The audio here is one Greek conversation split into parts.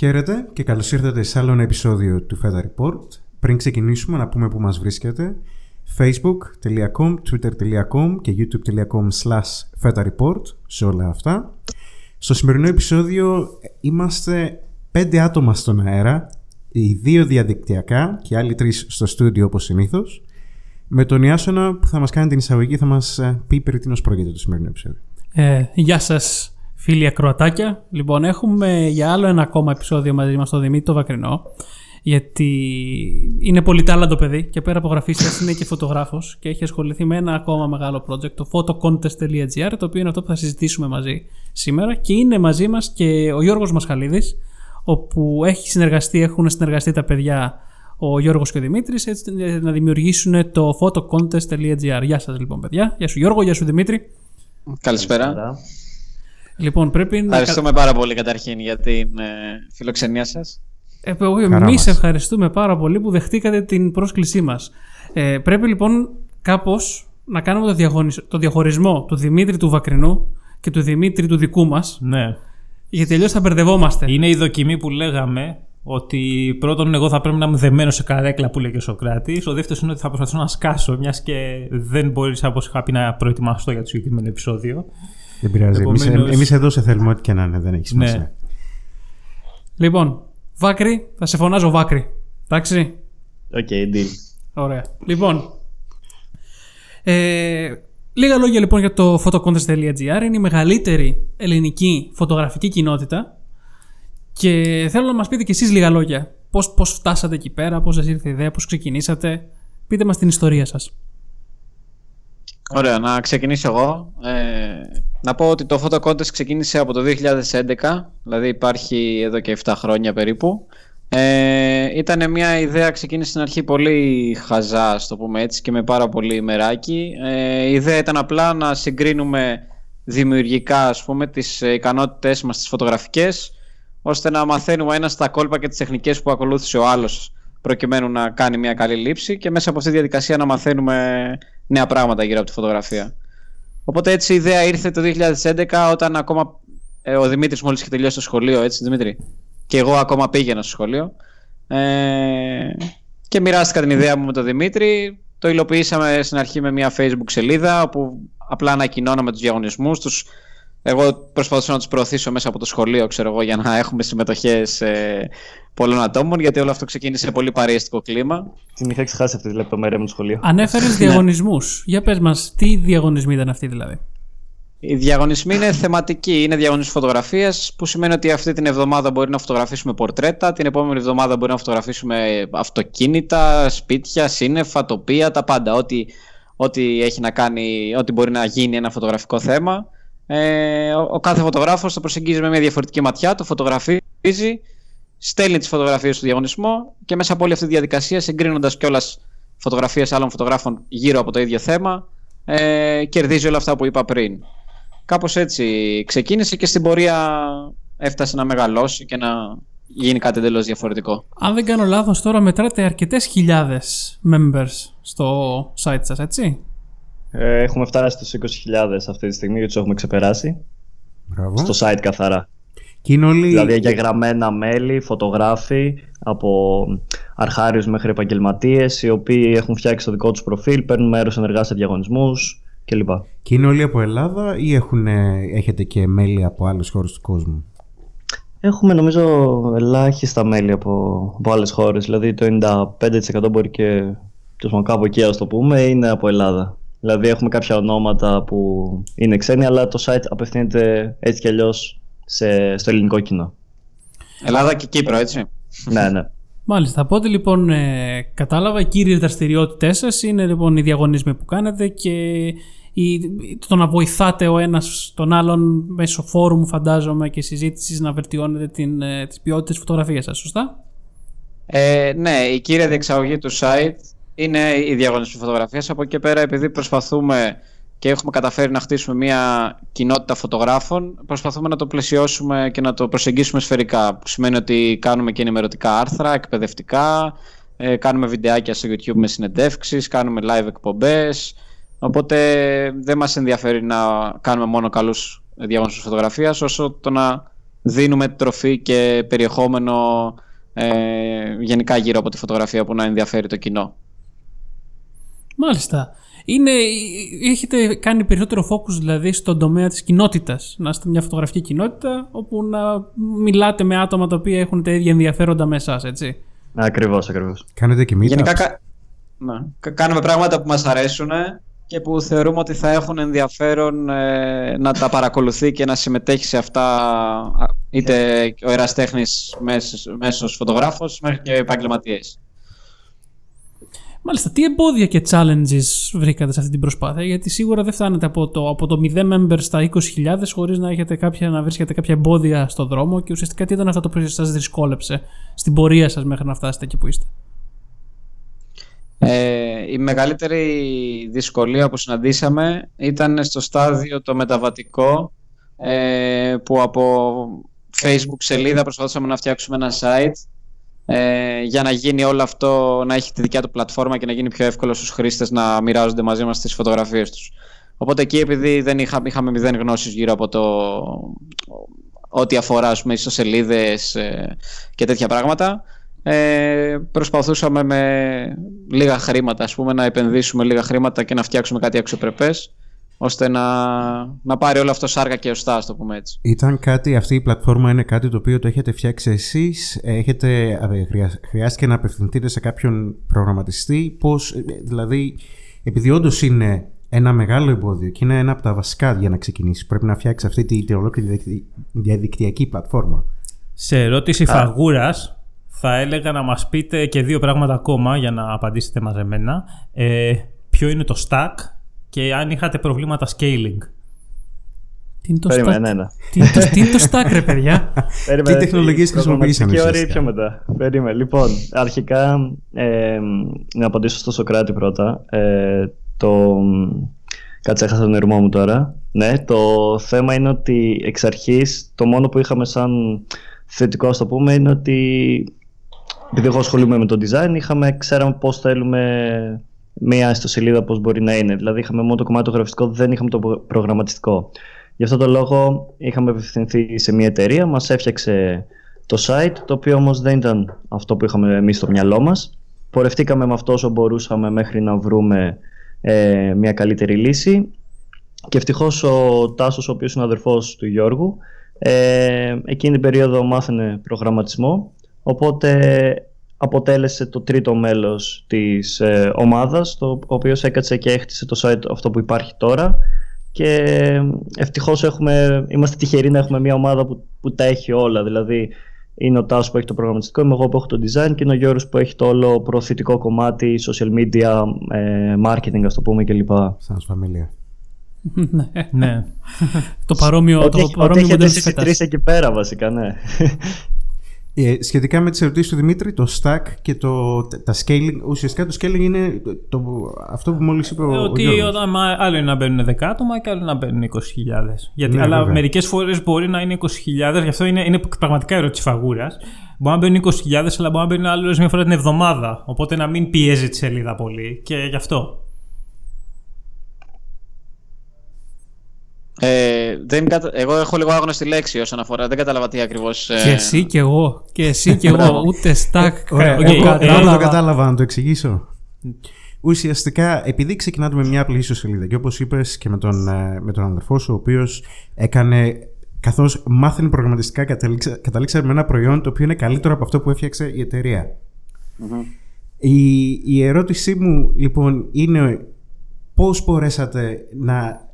Χαίρετε και καλώς ήρθατε σε άλλο ένα επεισόδιο του Feta Report. Πριν ξεκινήσουμε να πούμε που μας βρίσκεται facebook.com, twitter.com και youtube.com slash Feta Report σε όλα αυτά. Στο σημερινό επεισόδιο είμαστε πέντε άτομα στον αέρα, οι δύο διαδικτυακά και άλλοι τρεις στο στούντιο όπως συνήθως. Με τον Ιάσονα που θα μας κάνει την εισαγωγή θα μας ε, πει περί τίνος πρόκειται το σημερινό επεισόδιο. Ε, γεια σας φίλοι ακροατάκια. Λοιπόν, έχουμε για άλλο ένα ακόμα επεισόδιο μαζί μας τον Δημήτρη το Βακρινό. Γιατί είναι πολύ τάλαντο παιδί και πέρα από γραφίστας είναι και φωτογράφος και έχει ασχοληθεί με ένα ακόμα μεγάλο project, το photocontest.gr, το οποίο είναι αυτό που θα συζητήσουμε μαζί σήμερα. Και είναι μαζί μας και ο Γιώργος Μασχαλίδης, όπου έχει συνεργαστεί, έχουν συνεργαστεί τα παιδιά ο Γιώργος και ο Δημήτρης έτσι, να δημιουργήσουν το photocontest.gr. Γεια σας λοιπόν παιδιά. Γεια σου Γιώργο, γεια σου Δημήτρη. Καλησπέρα. Λοιπόν, πρέπει να... Ευχαριστούμε πάρα πολύ καταρχήν για την ε, φιλοξενία σας. Ε, Εμείς ευχαριστούμε πάρα πολύ που δεχτήκατε την πρόσκλησή μας. Ε, πρέπει λοιπόν κάπως να κάνουμε το, διαγωνισ... το διαχωρισμό του Δημήτρη του Βακρινού και του Δημήτρη του δικού μας. Ναι. Γιατί αλλιώς θα μπερδευόμαστε. Είναι η δοκιμή που λέγαμε ότι πρώτον εγώ θα πρέπει να είμαι δεμένος σε καρέκλα που λέει και ο Σοκράτης. Ο δεύτερος είναι ότι θα προσπαθήσω να σκάσω, μιας και δεν μπορείς, όπως είχα πει, να προετοιμαστώ για το συγκεκριμένο επεισόδιο. Δεν πειράζει. Επομένως- Εμείς, εδώ σε θέλουμε ό,τι και να είναι, δεν έχει σημασία. Ναι. Λοιπόν, Βάκρη, θα σε φωνάζω Βάκρη. Εντάξει. OK, deal. Ωραία. Λοιπόν. Ε, λίγα λόγια λοιπόν για το photocontest.gr. Είναι η μεγαλύτερη ελληνική φωτογραφική κοινότητα. Και θέλω να μας πείτε κι εσείς λίγα λόγια. Πώς, πώς φτάσατε εκεί πέρα, πώς σας ήρθε η ιδέα, πώς ξεκινήσατε. Πείτε μας την ιστορία σας. Ωραία, να ξεκινήσω εγώ. Ε, να πω ότι το Photo Contest ξεκίνησε από το 2011, δηλαδή υπάρχει εδώ και 7 χρόνια περίπου. Ε, ήταν μια ιδέα, ξεκίνησε στην αρχή πολύ χαζά, ας το πούμε έτσι, και με πάρα πολύ μεράκι. Ε, η ιδέα ήταν απλά να συγκρίνουμε δημιουργικά, ας πούμε, τις ε, ικανότητές μας, τις φωτογραφικές, ώστε να μαθαίνουμε ένα τα κόλπα και τις τεχνικές που ακολούθησε ο άλλος προκειμένου να κάνει μια καλή λήψη και μέσα από αυτή τη διαδικασία να μαθαίνουμε νέα πράγματα γύρω από τη φωτογραφία. Οπότε έτσι η ιδέα ήρθε το 2011 όταν ακόμα ε, ο Δημήτρης μόλις είχε τελειώσει το σχολείο, έτσι Δημήτρη; Και εγώ ακόμα πήγαινα στο σχολείο. Ε, και μοιράστηκα την ιδέα μου με τον Δημήτρη. Το υλοποιήσαμε στην αρχή με μια facebook σελίδα όπου απλά ανακοινώναμε τους διαγωνισμούς τους. Εγώ προσπαθούσα να τους προωθήσω μέσα από το σχολείο, ξέρω εγώ, για να έχουμε συμμετοχές ε, πολλών ατόμων, γιατί όλο αυτό ξεκίνησε σε πολύ παρεστικό κλίμα. Την είχα ξεχάσει αυτή τη λεπτομέρεια με το σχολείο. Ανέφερες διαγωνισμούς. Για πες μας, τι διαγωνισμοί ήταν αυτοί δηλαδή; Οι διαγωνισμοί είναι θεματικοί, είναι διαγωνισμοί φωτογραφίας, που σημαίνει ότι αυτή την εβδομάδα μπορεί να φωτογραφίσουμε πορτρέτα, την επόμενη εβδομάδα μπορεί να φωτογραφίσουμε αυτοκίνητα, σπίτια, σύννεφα, τοπία, τα πάντα. Ό,τι, ό,τι έχει να κάνει, ό,τι μπορεί να γίνει ένα φωτογραφικό θέμα. Ε, ο, ο κάθε φωτογράφος το προσεγγίζει με μια διαφορετική ματιά, το φωτογραφίζει, στέλνει τις φωτογραφίες στο διαγωνισμό και μέσα από όλη αυτή τη διαδικασία, συγκρίνοντας κιόλας φωτογραφίες άλλων φωτογράφων γύρω από το ίδιο θέμα, ε, κερδίζει όλα αυτά που είπα πριν. Κάπως έτσι ξεκίνησε και στην πορεία έφτασε να μεγαλώσει και να γίνει κάτι εντελώς διαφορετικό. Αν δεν κάνω λάθος τώρα μετράτε αρκετές χιλιάδες members στο site σας, έτσι; Ε, έχουμε φτάσει στους 20.000 αυτή τη στιγμή γιατί τους έχουμε ξεπεράσει. Μπράβο. Στο site καθαρά. Και είναι όλοι. Δηλαδή εγγεγραμμένα μέλη, φωτογράφοι από αρχάριους μέχρι επαγγελματίες οι οποίοι έχουν φτιάξει το δικό τους προφίλ, παίρνουν μέρος ενεργά σε διαγωνισμούς κλπ. Και είναι όλοι από Ελλάδα ή έχουν, έχετε και μέλη από άλλες χώρες του κόσμου; Έχουμε νομίζω ελάχιστα μέλη από, από άλλες χώρες, δηλαδή το 95% μπορεί και τέλος πάντων, κάπου εκεί ας το πούμε είναι από Ελλάδα. Δηλαδή έχουμε κάποια ονόματα που είναι ξένοι αλλά το site απευθύνεται έτσι κι αλλιώς σε, στο ελληνικό κοινό. Ελλάδα και Κύπρο, έτσι. ναι, ναι. Μάλιστα. Από ό,τι λοιπόν ε, κατάλαβα, οι κύριε δραστηριότητές σας είναι λοιπόν οι διαγωνισμοί που κάνετε και η, το να βοηθάτε ο ένας τον άλλον μέσω φόρουμ, φαντάζομαι, και συζήτησης να βελτιώνετε την, ε, τις ποιότητες φωτογραφίας σας, σωστά; Ε, ναι, η κύρια διεξαγωγή του site είναι η διαγωνισμή φωτογραφίας. Από εκεί και πέρα, επειδή προσπαθούμε και έχουμε καταφέρει να χτίσουμε μια κοινότητα φωτογράφων, προσπαθούμε να το πλαισιώσουμε και να το προσεγγίσουμε σφαιρικά. Που σημαίνει ότι κάνουμε και ενημερωτικά άρθρα, εκπαιδευτικά, ε, κάνουμε βιντεάκια στο YouTube με συνεντεύξεις, κάνουμε live εκπομπές. Οπότε δεν μας ενδιαφέρει να κάνουμε μόνο καλούς διαγωνισμούς φωτογραφίας, όσο το να δίνουμε τροφή και περιεχόμενο ε, γενικά γύρω από τη φωτογραφία που να ενδιαφέρει το κοινό. Μάλιστα. Είναι, έχετε κάνει περισσότερο focus δηλαδή στον τομέα της κοινότητας. Να είστε μια φωτογραφική κοινότητα όπου να μιλάτε με άτομα τα οποία έχουν τα ίδια ενδιαφέροντα με εσάς, έτσι. Ακριβώς, ακριβώς. Κάνετε και meetups. Γενικά κα- ναι. Κα- κάνουμε πράγματα που μας αρέσουν και που θεωρούμε ότι θα έχουν ενδιαφέρον ε, να τα παρακολουθεί και να συμμετέχει σε αυτά α, είτε ο εραστέχνης μέσος, μέσος φωτογράφος μέχρι και επαγγελματίες. Μάλιστα, τι εμπόδια και challenges βρήκατε σε αυτή την προσπάθεια, γιατί σίγουρα δεν φτάνετε από το, από το 0 members στα 20.000 χωρίς να, έχετε κάποια, να βρίσκετε κάποια εμπόδια στο δρόμο και ουσιαστικά τι ήταν αυτό το οποίο σας δυσκόλεψε στην πορεία σας μέχρι να φτάσετε εκεί που είστε; Ε, η μεγαλύτερη δυσκολία που συναντήσαμε ήταν στο στάδιο το μεταβατικό ε, που από Facebook σελίδα προσπαθούσαμε να φτιάξουμε ένα site ε, για να γίνει όλο αυτό, να έχει τη δικιά του πλατφόρμα και να γίνει πιο εύκολο στους χρήστες να μοιράζονται μαζί μας τις φωτογραφίες τους. Οπότε εκεί επειδή δεν είχα, είχαμε μηδέν γνώσεις γύρω από το ό,τι αφορά ας πούμε, ιστοσελίδες ε, και τέτοια πράγματα ε, προσπαθούσαμε με λίγα χρήματα ας πούμε, να επενδύσουμε λίγα χρήματα και να φτιάξουμε κάτι αξιοπρεπές ώστε να, να πάρει όλο αυτό σάρκα και οστά, ας το πούμε έτσι. Ήταν κάτι, αυτή η πλατφόρμα είναι κάτι το οποίο το έχετε φτιάξει εσείς, έχετε, ε, χρειά- χρειάστηκε να απευθυνθείτε σε κάποιον προγραμματιστή, πώς, ε, δηλαδή, επειδή όντως είναι ένα μεγάλο εμπόδιο και είναι ένα από τα βασικά για να ξεκινήσει, πρέπει να φτιάξει αυτή τη, τη ολόκληρη διαδικ- διαδικτυακή πλατφόρμα. Σε ερώτηση φαγούρας θα έλεγα να μας πείτε και δύο πράγματα ακόμα για να απαντήσετε μαζεμένα. Ε, ποιο είναι το stack και αν είχατε προβλήματα scaling. Τι είναι το Περίμενε, stack, ναι, ναι. τι, είναι το, τι είναι το stack ρε παιδιά; Περίμενε, Τι τεχνολογίες η χρησιμοποιήσαμε προγραμματική όρη ουσιαστικά. πιο μετά. Περίμενε. Λοιπόν, αρχικά ε, να απαντήσω στο Σοκράτη πρώτα. Ε, το... Κάτσε, έχασα τον ερμό μου τώρα. Ναι, το θέμα είναι ότι εξ αρχής το μόνο που είχαμε σαν θετικό, ας το πούμε, είναι ότι επειδή εγώ ασχολούμαι με το design, είχαμε, ξέραμε πώς θέλουμε μία ιστοσελίδα πώς μπορεί να είναι. Δηλαδή είχαμε μόνο το κομμάτι το γραφιστικό, δεν είχαμε το προ- προγραμματιστικό. Γι' αυτό το λόγο είχαμε απευθυνθεί σε μια εταιρεία, μας έφτιαξε το site, το οποίο όμως δεν ήταν αυτό που είχαμε εμείς στο μυαλό μας. Πορευτήκαμε με αυτό όσο μπορούσαμε μέχρι να βρούμε ε, μια καλύτερη λύση και ευτυχώς ο Τάσος, ο οποίος είναι αδερφός του Γιώργου, ε, εκείνη την περίοδο μάθαινε προγραμματισμό, οπότε αποτέλεσε το τρίτο μέλος της ε, ομάδας, το, ο οποίος έκατσε και έχτισε το site αυτό που υπάρχει τώρα και ευτυχώς έχουμε, είμαστε τυχεροί να έχουμε μια ομάδα που, που τα έχει όλα, δηλαδή είναι ο Τάσος που έχει το προγραμματιστικό, είμαι εγώ που έχω το design και είναι ο Γιώργος που έχει το όλο προωθητικό κομμάτι, social media, ε, marketing ας το πούμε κλπ. Σαν φαμίλια. ναι. ναι. Το παρόμοιο, Ό,τι, το έχει- ό,τι παρόμοιο έχετε μοντέλο εσείς της οι φέτας. τρεις εκεί πέρα βασικά, ναι. Ε, σχετικά με τις ερωτήσεις του Δημήτρη, το stack και το, τα scaling, ουσιαστικά το scaling είναι το, το- αυτό που μόλις είπε ο, ο ότι Γιώργος. όταν, μα- άλλο είναι να μπαίνουν 10 άτομα και άλλο να μπαίνουν 20.000. Γιατί, Ναι, αλλά βέβαια. μερικές φορές μπορεί να είναι 20.000, γι' αυτό είναι, είναι πραγματικά ερώτηση φαγούρας. Μπορεί να μπαίνουν 20.000, αλλά μπορεί να μπαίνουν άλλο μια φορά την εβδομάδα. Οπότε να μην πιέζει τη σελίδα πολύ και γι' αυτό. Ε, δεν κατα... Εγώ έχω λίγο άγνωστη λέξη όσον αφορά, δεν κατάλαβα τι ακριβώς... ε, Και εσύ και εγώ. Και εσύ και εγώ. Ούτε stack. Ωραία, εγώ εγώ, εγώ κατάλαβα. το κατάλαβα να το εξηγήσω. Ουσιαστικά, επειδή ξεκινάτε με μια απλή ιστοσελίδα και όπως είπες και με τον, ε, με τον αδερφό σου, ο οποίος έκανε, καθώς μάθαινε προγραμματιστικά, καταλήξα, καταλήξαμε με ένα προϊόν το οποίο είναι καλύτερο από αυτό που έφτιαξε η εταιρεία. Η, η ερώτησή μου λοιπόν είναι πώς μπορέσατε να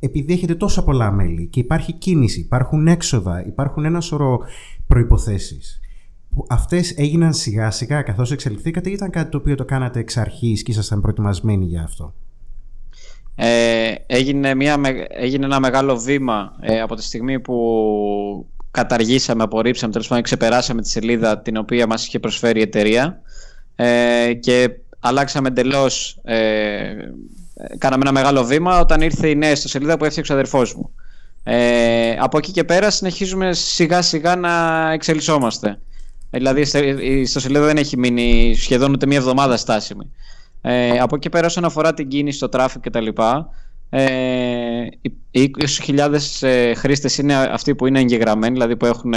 επειδή έχετε τόσα πολλά μέλη και υπάρχει κίνηση, υπάρχουν έξοδα, υπάρχουν ένα σωρό προϋποθέσεις που αυτές έγιναν σιγά σιγά καθώς εξελιχθήκατε ή ήταν κάτι το οποίο το κάνατε εξ αρχής και ήσασταν προετοιμασμένοι για αυτό; Ε, έγινε, μια, με- έγινε ένα μεγάλο βήμα ε, από τη στιγμή που καταργήσαμε, απορρίψαμε, τέλος πάντων ξεπεράσαμε τη σελίδα την οποία μας είχε προσφέρει η εταιρεία ε, και αλλάξαμε εντελώς. Ε, κάναμε ένα μεγάλο βήμα όταν ήρθε η νέα ιστοσελίδα που έφτιαξε ο αδερφός μου. Ε, από εκεί και πέρα συνεχίζουμε σιγά σιγά να εξελισσόμαστε. Ε, Δηλαδή η ιστοσελίδα δεν έχει μείνει σχεδόν ούτε μία εβδομάδα στάσιμη. Ε, από εκεί πέρα όσον αφορά την κίνηση, το traffic κτλ. Ε, οι 20.000 ε, χρήστες είναι αυτοί που είναι εγγεγραμμένοι, δηλαδή που έχουν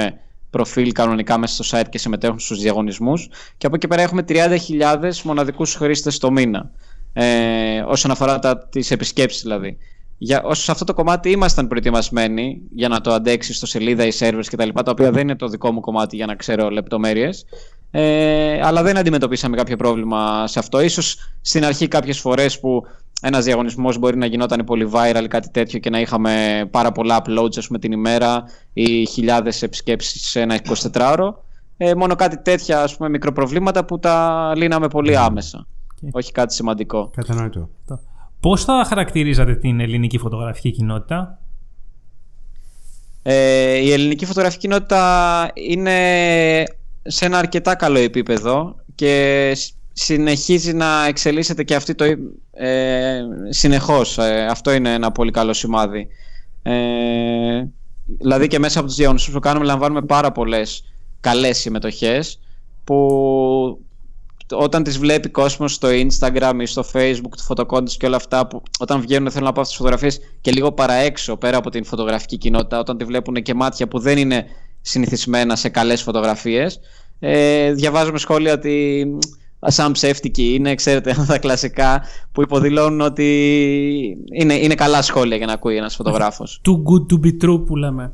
προφίλ κανονικά μέσα στο site και συμμετέχουν στους διαγωνισμούς και από εκεί πέρα έχουμε 30.000 μοναδικούς χρήστες το μήνα ε, όσον αφορά τα, τις επισκέψεις δηλαδή. Για, όσο σε αυτό το κομμάτι ήμασταν προετοιμασμένοι για να το αντέξεις στο σελίδα, οι servers κτλ. Τα, τα οποία δεν είναι το δικό μου κομμάτι για να ξέρω λεπτομέρειες. Ε, αλλά δεν αντιμετωπίσαμε κάποιο πρόβλημα σε αυτό. Ίσως στην αρχή κάποιες φορές που ένας διαγωνισμός μπορεί να γινόταν πολύ viral κάτι τέτοιο και να είχαμε πάρα πολλά uploads ας πούμε, την ημέρα ή χιλιάδες επισκέψεις σε ένα 24ωρο. Ε, μόνο κάτι τέτοια ας πούμε, μικροπροβλήματα που τα λύναμε πολύ άμεσα. Όχι κάτι σημαντικό. Κατανοητό. Πώς θα χαρακτηρίζατε την ελληνική φωτογραφική κοινότητα, ε, Η ελληνική φωτογραφική κοινότητα είναι σε ένα αρκετά καλό επίπεδο και συνεχίζει να εξελίσσεται και αυτή το ε, συνεχώς. Ε, αυτό είναι ένα πολύ καλό σημάδι. Ε, δηλαδή και μέσα από τους διαγωνισμούς που κάνουμε λαμβάνουμε πάρα πολλές καλές συμμετοχές που όταν τις βλέπει κόσμος στο Instagram ή στο Facebook, του φωτοκόντες και όλα αυτά που όταν βγαίνουν θέλουν να πάω στις φωτογραφίες και λίγο παραέξω πέρα από την φωτογραφική κοινότητα όταν τη βλέπουν και μάτια που δεν είναι συνηθισμένα σε καλές φωτογραφίες ε, διαβάζουμε σχόλια ότι σαν ψεύτικη είναι, ξέρετε, τα κλασικά που υποδηλώνουν ότι είναι, είναι καλά σχόλια για να ακούει ένας φωτογράφος. Too good to be true που λέμε.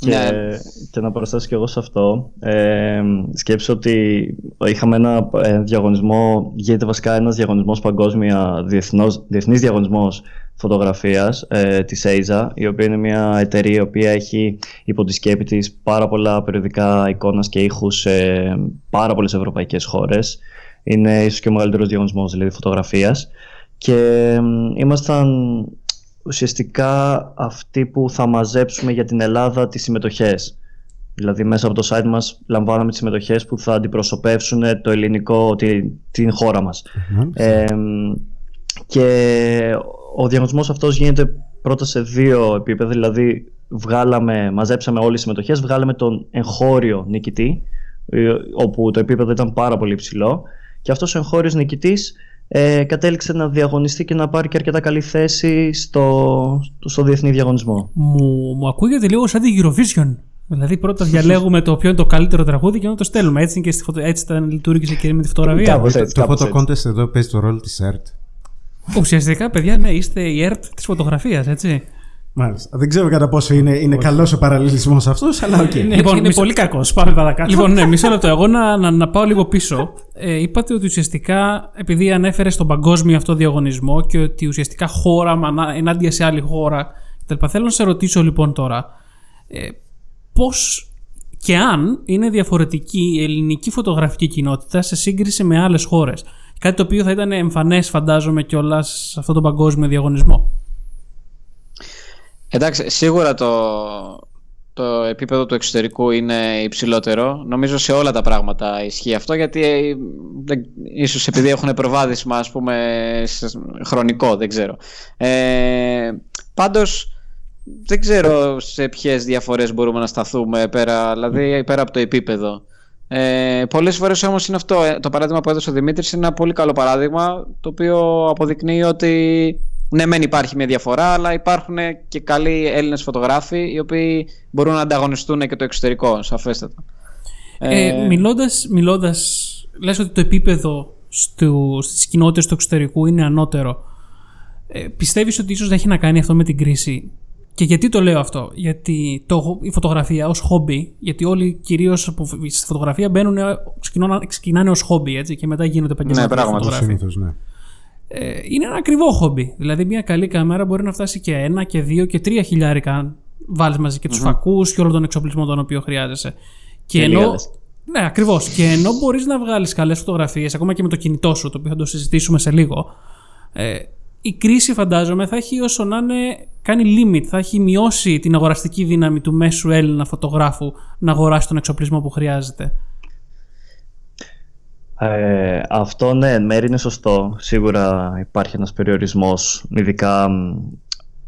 Και, ναι. και να προσθέσω και εγώ σε αυτό, ε, σκέψω ότι είχαμε ένα ε, διαγωνισμό, γίνεται βασικά ένας διαγωνισμός παγκόσμια, διεθνός, διεθνής διαγωνισμός φωτογραφίας ε, της ASA, η οποία είναι μια εταιρεία η οποία έχει υπό τη σκέπη της πάρα πολλά περιοδικά εικόνας και ήχους σε πάρα πολλές ευρωπαϊκές χώρες. Είναι ίσως και ο μεγαλύτερος διαγωνισμός δηλαδή φωτογραφίας και ήμασταν ουσιαστικά αυτοί που θα μαζέψουμε για την Ελλάδα τις συμμετοχές. Δηλαδή μέσα από το site μας λαμβάνουμε τις συμμετοχές που θα αντιπροσωπεύσουν το ελληνικό, την, την χώρα μας. και ο διαγωνισμός αυτός γίνεται πρώτα σε δύο επίπεδα, δηλαδή βγάλαμε, μαζέψαμε όλες τις συμμετοχές, βγάλαμε τον εγχώριο νικητή, ε, όπου το επίπεδο ήταν πάρα πολύ υψηλό και αυτός ο εγχώριος νικητής ε, κατέληξε να διαγωνιστεί και να πάρει και αρκετά καλή θέση στο, στο διεθνή διαγωνισμό. Μου, μου ακούγεται λίγο σαν την Eurovision. Δηλαδή πρώτα διαλέγουμε το ποιο είναι το καλύτερο τραγούδι και να το στέλνουμε. Έτσι, και στη φωτο... έτσι ήταν λειτουργήσε και με τη φωτογραφία. Κάπως έτσι, το κάπως photo contest εδώ παίζει το ρόλο της ΕΡΤ. Ουσιαστικά, παιδιά, ναι, είστε η ΕΡΤ της φωτογραφίας, έτσι. Μάλιστα. Δεν ξέρω κατά πόσο είναι, είναι καλός ο παραλληλισμός αυτός, αλλά οκ. Ναι, Λοιπόν, είναι μισό- πολύ κακός. Πάμε παρακάτω. Λοιπόν, ναι, μισό λεπτό. Εγώ να, να, να πάω λίγο πίσω. Ε, είπατε ότι ουσιαστικά, επειδή ανέφερες στον παγκόσμιο αυτό διαγωνισμό και ότι ουσιαστικά χώρα με ανά- ενάντια σε άλλη χώρα κτλ. Θέλω να σε ρωτήσω λοιπόν τώρα, ε, πώς και αν είναι διαφορετική η ελληνική φωτογραφική κοινότητα σε σύγκριση με άλλες χώρες. Κάτι το οποίο θα ήταν εμφανές, φαντάζομαι, κιόλας σε αυτόν τον παγκόσμιο διαγωνισμό. Εντάξει, σίγουρα το, το επίπεδο του εξωτερικού είναι υψηλότερο. Νομίζω σε όλα τα πράγματα ισχύει αυτό γιατί ε, δεν- ίσως επειδή έχουν προβάδισμα ας πούμε σε- χρονικό, δεν ξέρω. Ε, πάντως δεν ξέρω σε ποιες διαφορές μπορούμε να σταθούμε πέρα, δηλαδή πέρα από το επίπεδο. Ε, πολλές φορές όμως είναι αυτό, ε, το παράδειγμα που έδωσε ο Δημήτρης είναι ένα πολύ καλό παράδειγμα το οποίο αποδεικνύει ότι ναι μεν υπάρχει μια διαφορά αλλά υπάρχουν και καλοί Έλληνες φωτογράφοι οι οποίοι μπορούν να ανταγωνιστούν και το εξωτερικό, σαφέστατα. Ε, μιλώντας, μιλώντας, λες ότι το επίπεδο στου, στις κοινότητες του εξωτερικού είναι ανώτερο. Ε, πιστεύεις ότι ίσως έχει να κάνει αυτό με την κρίση; Και γιατί το λέω αυτό; Γιατί το, η φωτογραφία ως χόμπι, γιατί όλοι κυρίως από, στη φωτογραφία μπαίνουν, ε, ξεκινάνε, ξεκινάνε ως χόμπι έτσι, και μετά γίνονται επαγγελματίες πράγματι. φωτογράφοι. Συνήθως, ναι. Ε, είναι ένα ακριβό χόμπι. Δηλαδή, μια καλή κάμερα μπορεί να φτάσει και ένα και δύο και τρία χιλιάρικα αν βάλεις μαζί και τους φακούς και όλο τον εξοπλισμό τον οποίο χρειάζεσαι. Και, Και ενώ. λίγα λεφτά. Ναι, ακριβώς. Και ενώ μπορείς να βγάλεις καλές φωτογραφίες, ακόμα και με το κινητό σου, το οποίο θα το συζητήσουμε σε λίγο, ε, η κρίση φαντάζομαι θα έχει όσο να είναι κάνει limit, θα έχει μειώσει την αγοραστική δύναμη του μέσου Έλληνα φωτογράφου να αγοράσει τον εξοπλισμό που χρειάζεται. Ε, αυτό ναι, εν μέρει είναι σωστό. Σίγουρα υπάρχει ένας περιορισμός, ειδικά μ,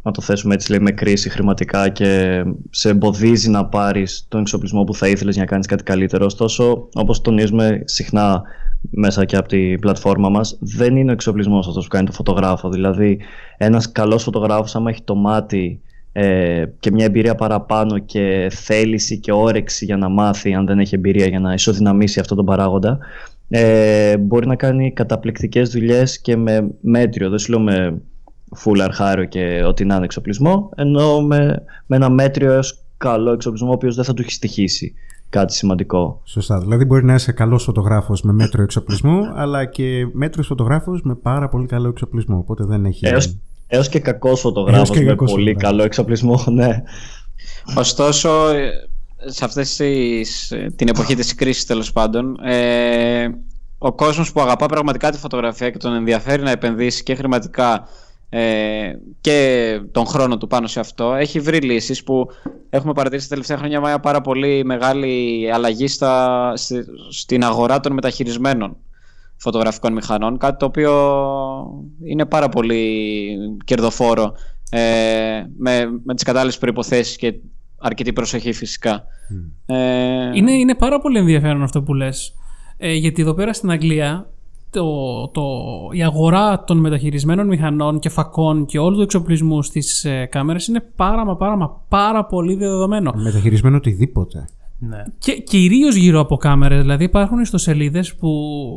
να το θέσουμε έτσι λέει με κρίση χρηματικά και σε εμποδίζει να πάρεις τον εξοπλισμό που θα ήθελες για να κάνεις κάτι καλύτερο. Ωστόσο, όπως τονίζουμε συχνά, μέσα και από την πλατφόρμα μας δεν είναι ο εξοπλισμός αυτός που κάνει το φωτογράφο δηλαδή ένας καλός φωτογράφος άμα έχει το μάτι ε, και μια εμπειρία παραπάνω και θέληση και όρεξη για να μάθει αν δεν έχει εμπειρία για να ισοδυναμήσει αυτόν τον παράγοντα ε, μπορεί να κάνει καταπληκτικές δουλειές και με μέτριο, δεν σου λέω με full αρχάριο και ό,τι να είναι εξοπλισμό ενώ με, με ένα μέτριο έως καλό εξοπλισμό ο οποίος δεν θα του έχει στοιχήσει κάτι σημαντικό. Σωστά. Δηλαδή μπορεί να είσαι καλός φωτογράφος με μέτρο εξοπλισμό, αλλά και μέτρο φωτογράφος με πάρα πολύ καλό εξοπλισμό. Οπότε δεν έχει. Έως, έως και κακός φωτογράφος με κακός πολύ φωτογράφος. καλό εξοπλισμό, ναι. Ωστόσο, ε, σε αυτές τις, ε, την εποχή της κρίσης τέλος πάντων, ε, ο κόσμος που αγαπά πραγματικά τη φωτογραφία και τον ενδιαφέρει να επενδύσει και χρηματικά ε, και τον χρόνο του πάνω σε αυτό, έχει βρει λύσεις που έχουμε παρατηρήσει τα τελευταία χρόνια μια πάρα πολύ μεγάλη αλλαγή στα, στη- στην αγορά των μεταχειρισμένων φωτογραφικών μηχανών, κάτι το οποίο είναι πάρα πολύ κερδοφόρο ε, με, με τις κατάλληλες προϋποθέσεις και αρκετή προσοχή φυσικά. Ε, Είναι, είναι πάρα πολύ ενδιαφέρον αυτό που λες. Ε, γιατί εδώ πέρα στην Αγγλία το, το, η αγορά των μεταχειρισμένων μηχανών και φακών και όλου του εξοπλισμού στις ε, κάμερες είναι πάρα μα πάρα μα πάρα πολύ δεδομένο. Μεταχειρισμένο οτιδήποτε. Ναι. Και κυρίως γύρω από κάμερες. Δηλαδή, υπάρχουν ιστοσελίδες που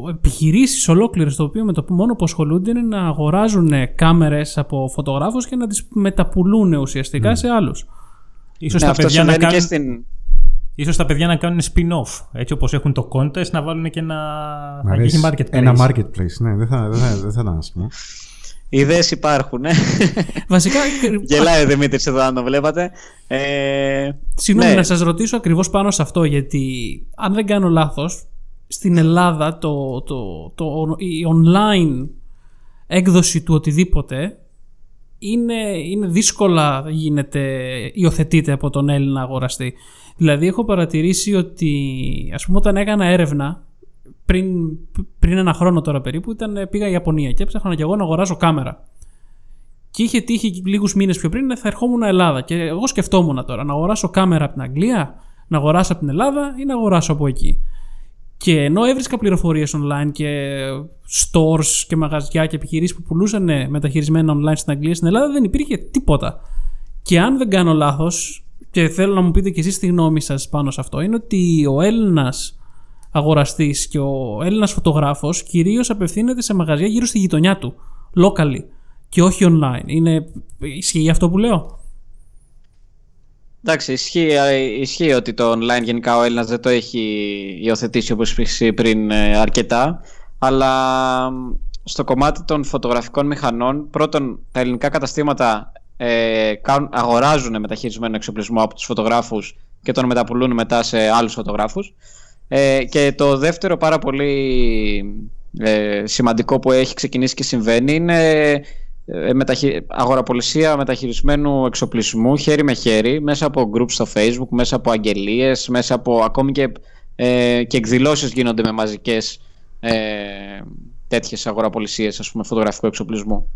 επιχειρήσεις ολόκληρες, το οποίο με το μόνο που ασχολούνται είναι να αγοράζουν κάμερες από φωτογράφους και να τις μεταπουλούν ουσιαστικά σε άλλους. Ίσως, ναι, τα αυτό παιδιά να συμβαίνει κάνουν, και στην... ίσως τα παιδιά να κάνουν spin-off. Έτσι όπως έχουν το contest να βάλουν και ένα Μ' να αρέσει. έχει marketplace. Ένα marketplace, ναι, δεν θα, δεν θα, δεν θα ήταν άσχημο. Οι ιδέες υπάρχουν, ε. Βασικά. Γελάει ο Δημήτρης εδώ, αν το βλέπατε. Ε, Συγγνώμη, ναι. να σας ρωτήσω ακριβώς πάνω σε αυτό, γιατί αν δεν κάνω λάθος, στην Ελλάδα το, το, το, η online έκδοση του οτιδήποτε είναι, είναι δύσκολα γίνεται, υιοθετείται από τον Έλληνα αγοραστή. Δηλαδή έχω παρατηρήσει ότι ας πούμε όταν έκανα έρευνα πριν, πριν ένα χρόνο τώρα περίπου ήταν, πήγα Ιαπωνία και έψαχνα και εγώ να αγοράσω κάμερα. Και είχε τύχει λίγους μήνες πιο πριν θα ερχόμουν Ελλάδα. Και εγώ σκεφτόμουν τώρα να αγοράσω κάμερα από την Αγγλία, να αγοράσω από την Ελλάδα ή να αγοράσω από εκεί. Και ενώ έβρισκα πληροφορίες online και stores και μαγαζιά και επιχειρήσεις που πουλούσαν μεταχειρισμένα online στην Αγγλία, στην Ελλάδα δεν υπήρχε τίποτα. Και αν δεν κάνω λάθος, και θέλω να μου πείτε κι εσείς τη γνώμη σας πάνω σε αυτό, είναι ότι ο Έλληνας αγοραστής και ο Έλληνας φωτογράφος κυρίως απευθύνεται σε μαγαζιά γύρω στη γειτονιά του, locally και όχι online. Είναι... Ισχύει αυτό που λέω; Εντάξει, ισχύει, ε, ισχύει ότι το online γενικά ο Έλληνας δεν το έχει υιοθετήσει όπως είπες πριν ε, αρκετά αλλά μ, στο κομμάτι των φωτογραφικών μηχανών πρώτον τα ελληνικά καταστήματα ε, κάνουν- αγοράζουν μεταχειρισμένο εξοπλισμό από τους φωτογράφους και τον μεταπουλούν μετά σε άλλους φωτογράφους. Ε, και το δεύτερο πάρα πολύ ε, σημαντικό που έχει ξεκινήσει και συμβαίνει είναι ε, μεταχει... αγοραπολισία μεταχειρισμένου εξοπλισμού χέρι με χέρι μέσα από groups στο facebook, μέσα από αγγελίες, μέσα από ακόμη και, ε, και εκδηλώσεις γίνονται με μαζικές ε, τέτοιες αγοραπολισίες ας πούμε φωτογραφικού εξοπλισμού.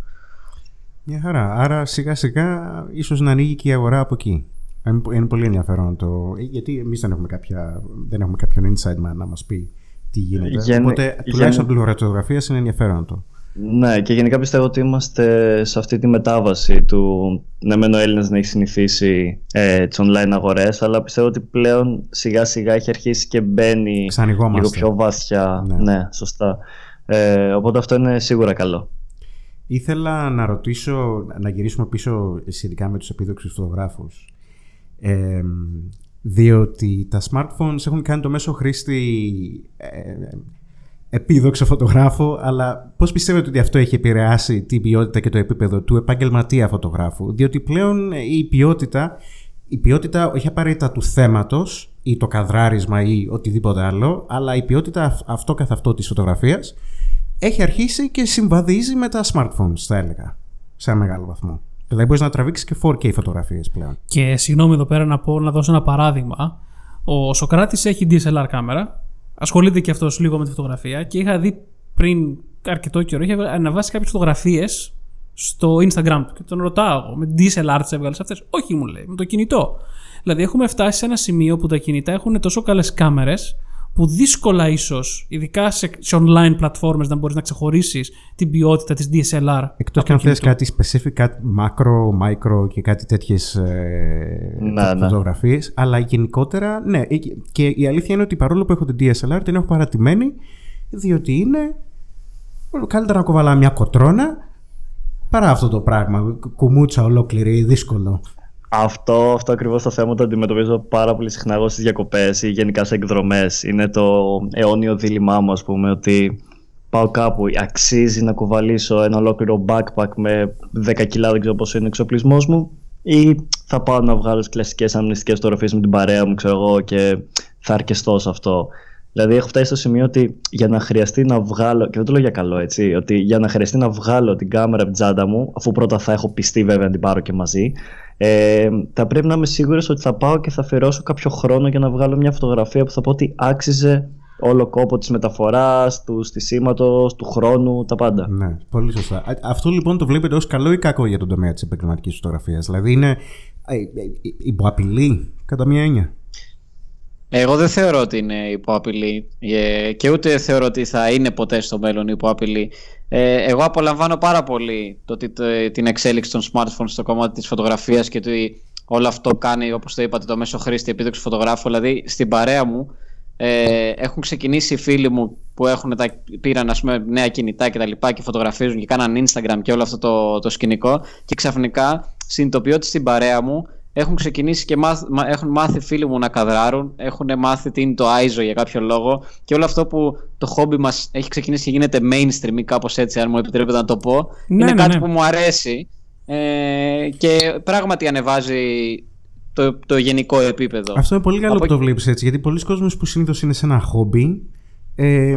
Μια χαρά. Άρα σιγά σιγά ίσως να ανοίγει και η αγορά από εκεί. Είναι, είναι πολύ ενδιαφέρον να το. Γιατί εμείς δεν έχουμε, κάποια, δεν έχουμε κάποιον inside man να μας πει τι γίνεται. Γεν- Οπότε γεν- τουλάχιστον από πλευρά τη φωτογραφία είναι ενδιαφέρον το. Ναι, και γενικά πιστεύω ότι είμαστε σε αυτή τη μετάβαση του ναι, μεν ο Έλληνας να έχει συνηθίσει ε, τις online αγορές, αλλά πιστεύω ότι πλέον σιγά σιγά έχει αρχίσει και μπαίνει Ξανοιγόμαστε. λίγο πιο βαθιά. Ναι. Ναι, σωστά. Ε, οπότε αυτό είναι σίγουρα καλό. Ήθελα να ρωτήσω, να γυρίσουμε πίσω σχετικά με τους επίδοξους φωτογράφους. Ε, διότι τα smartphones έχουν κάνει το μέσο χρήστη ε, επίδοξο φωτογράφο, αλλά πώς πιστεύετε ότι αυτό έχει επηρεάσει την ποιότητα και το επίπεδο του επαγγελματία φωτογράφου; Διότι πλέον η ποιότητα, η ποιότητα όχι απαραίτητα του θέματος ή το καδράρισμα ή οτιδήποτε άλλο, αλλά η ποιότητα αυ- αυτό καθ' αυτό της φωτογραφίας έχει αρχίσει και συμβαδίζει με τα smartphones, θα έλεγα, σε ένα μεγάλο βαθμό. Δηλαδή μπορείς να τραβήξεις και 4K φωτογραφίες πλέον. Και συγγνώμη εδώ πέρα να πω, να δώσω ένα παράδειγμα. Ο Σοκράτης έχει DSLR κάμερα. Ασχολείται και αυτός λίγο με τη φωτογραφία και είχα δει πριν αρκετό καιρό, είχε αναβάσει κάποιες φωτογραφίες στο Instagram του και τον ρωτάω εγώ, με DSLR τις έβγαλες αυτές; Όχι μου λέει, με το κινητό. Δηλαδή έχουμε φτάσει σε ένα σημείο που τα κινητά έχουν τόσο καλές κάμερες που δύσκολα ίσως, ειδικά σε, σε online πλατφόρμες, να μπορείς να ξεχωρίσεις την ποιότητα της DSLR. Εκτός και αν θες κάτι specific, κάτι macro, micro και κάτι τέτοιες ε, Ναι, ναι. φωτογραφίες. Αλλά γενικότερα, ναι. ε, Και η αλήθεια είναι ότι παρόλο που έχω την DSLR, την έχω παρατημένη, διότι είναι καλύτερα να κοβαλάω μια κοτρώνα παρά αυτό το πράγμα. Κουμούτσα ολόκληρη, δύσκολο. Αυτό, αυτό ακριβώς το θέμα το αντιμετωπίζω πάρα πολύ συχνά εγώ στις διακοπές ή γενικά σε εκδρομές. Είναι το αιώνιο δίλημά μου, ας πούμε, ότι πάω κάπου, αξίζει να κουβαλήσω ένα ολόκληρο backpack με 10 κιλά, δεν ξέρω πόσο είναι ο εξοπλισμός μου, ή θα πάω να βγάλω τις κλασικές αμνηστικές φωτογραφίες με την παρέα μου, ξέρω εγώ, και θα αρκεστώ σε αυτό. Δηλαδή, έχω φτάσει στο σημείο ότι για να χρειαστεί να βγάλω, και δεν το λέω για καλό έτσι, ότι για να χρειαστεί να βγάλω την κάμερα από την τσάντα μου, αφού πρώτα θα έχω πιστεί βέβαια να την πάρω και μαζί, ε, θα πρέπει να είμαι σίγουρος ότι θα πάω και θα αφιερώσω κάποιο χρόνο για να βγάλω μια φωτογραφία που θα πω ότι άξιζε όλο κόπο της μεταφοράς, του στισίματος, του χρόνου, τα πάντα. Ναι, πολύ σωστά. Α, Αυτό λοιπόν το βλέπετε ως καλό ή κακό για τον τομέα της επαγγελματικής φωτογραφίας; Δηλαδή είναι ε, ε, υποαπειλή κατά μία έννοια; Εγώ δεν θεωρώ ότι είναι υποαπειλή ε, και ούτε θεωρώ ότι θα είναι ποτέ στο μέλλον υποαπειλή. Ε, εγώ απολαμβάνω πάρα πολύ το, ότι το- την εξέλιξη των smartphones στο κομμάτι της φωτογραφίας και ότι όλο αυτό κάνει, όπως το είπατε, το μέσο χρήστη επίδοξης φωτογράφου. Δηλαδή, στην παρέα μου ε, έχουν ξεκινήσει οι φίλοι μου που έχουν τα, πήραν ας πούμε, νέα κινητά και τα λοιπά και φωτογραφίζουν και κάναν Instagram και όλο αυτό το, το σκηνικό και ξαφνικά συνειδητοποιώ ότι στην παρέα μου έχουν ξεκινήσει και μάθ, μα- έχουν μάθει φίλοι μου να καδράρουν, έχουν μάθει τι είναι το ISO για κάποιο λόγο και όλο αυτό που το χόμπι μας έχει ξεκινήσει και γίνεται mainstream ή κάπως έτσι αν μου επιτρέπετε να το πω Ναι, είναι ναι, κάτι ναι. που μου αρέσει ε, και πράγματι ανεβάζει το, το γενικό επίπεδο. Αυτό είναι πολύ καλό Από που το εκεί- βλέπεις έτσι. Γιατί πολλοί κόσμοι που συνήθως είναι σε ένα χόμπι ε,